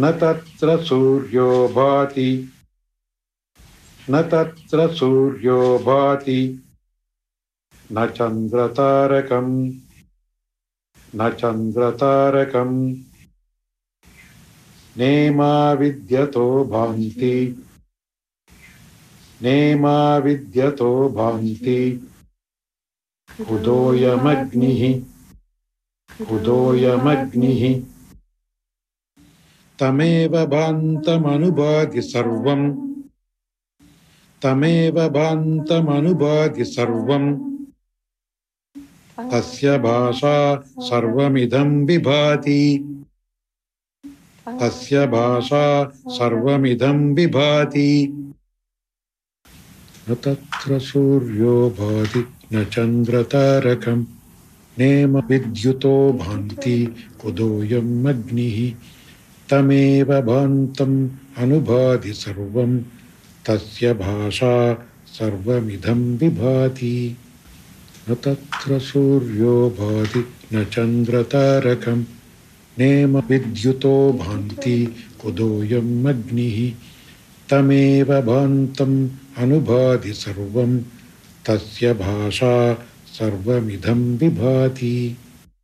न तत्र सूर्यो भाति। न तत्र सूर्यो भाति। न चन्द्रतारकम्। न चन्द्रतारकम्। नेमा विद्यतो भान्ति। उदोयमग्निः। उदोयमग्निः तमेव सर्वम्। तमेव सर्वम्। तस्य भाषा सर्वमिदं विभाति तस्य भाषा सर्वमिदं विभाति न तत्र सूर्यो भाति, न चन्द्रतारकम्। नेम विद्युतो भान्ति कुदोऽयम् अग्निः। तमेव भान्तम् अनुभाति सर्वम् तस्य भाषा सर्वमिदं विभाति न तत्र सूर्यो भाति, न चन्द्रतारकम् नेम विद्युतो भान्ति कुदोऽयम् अग्निः। तमेव भान्तम् अनुभाति सर्वम् तस्य भाषा सर्वमिदं विभाति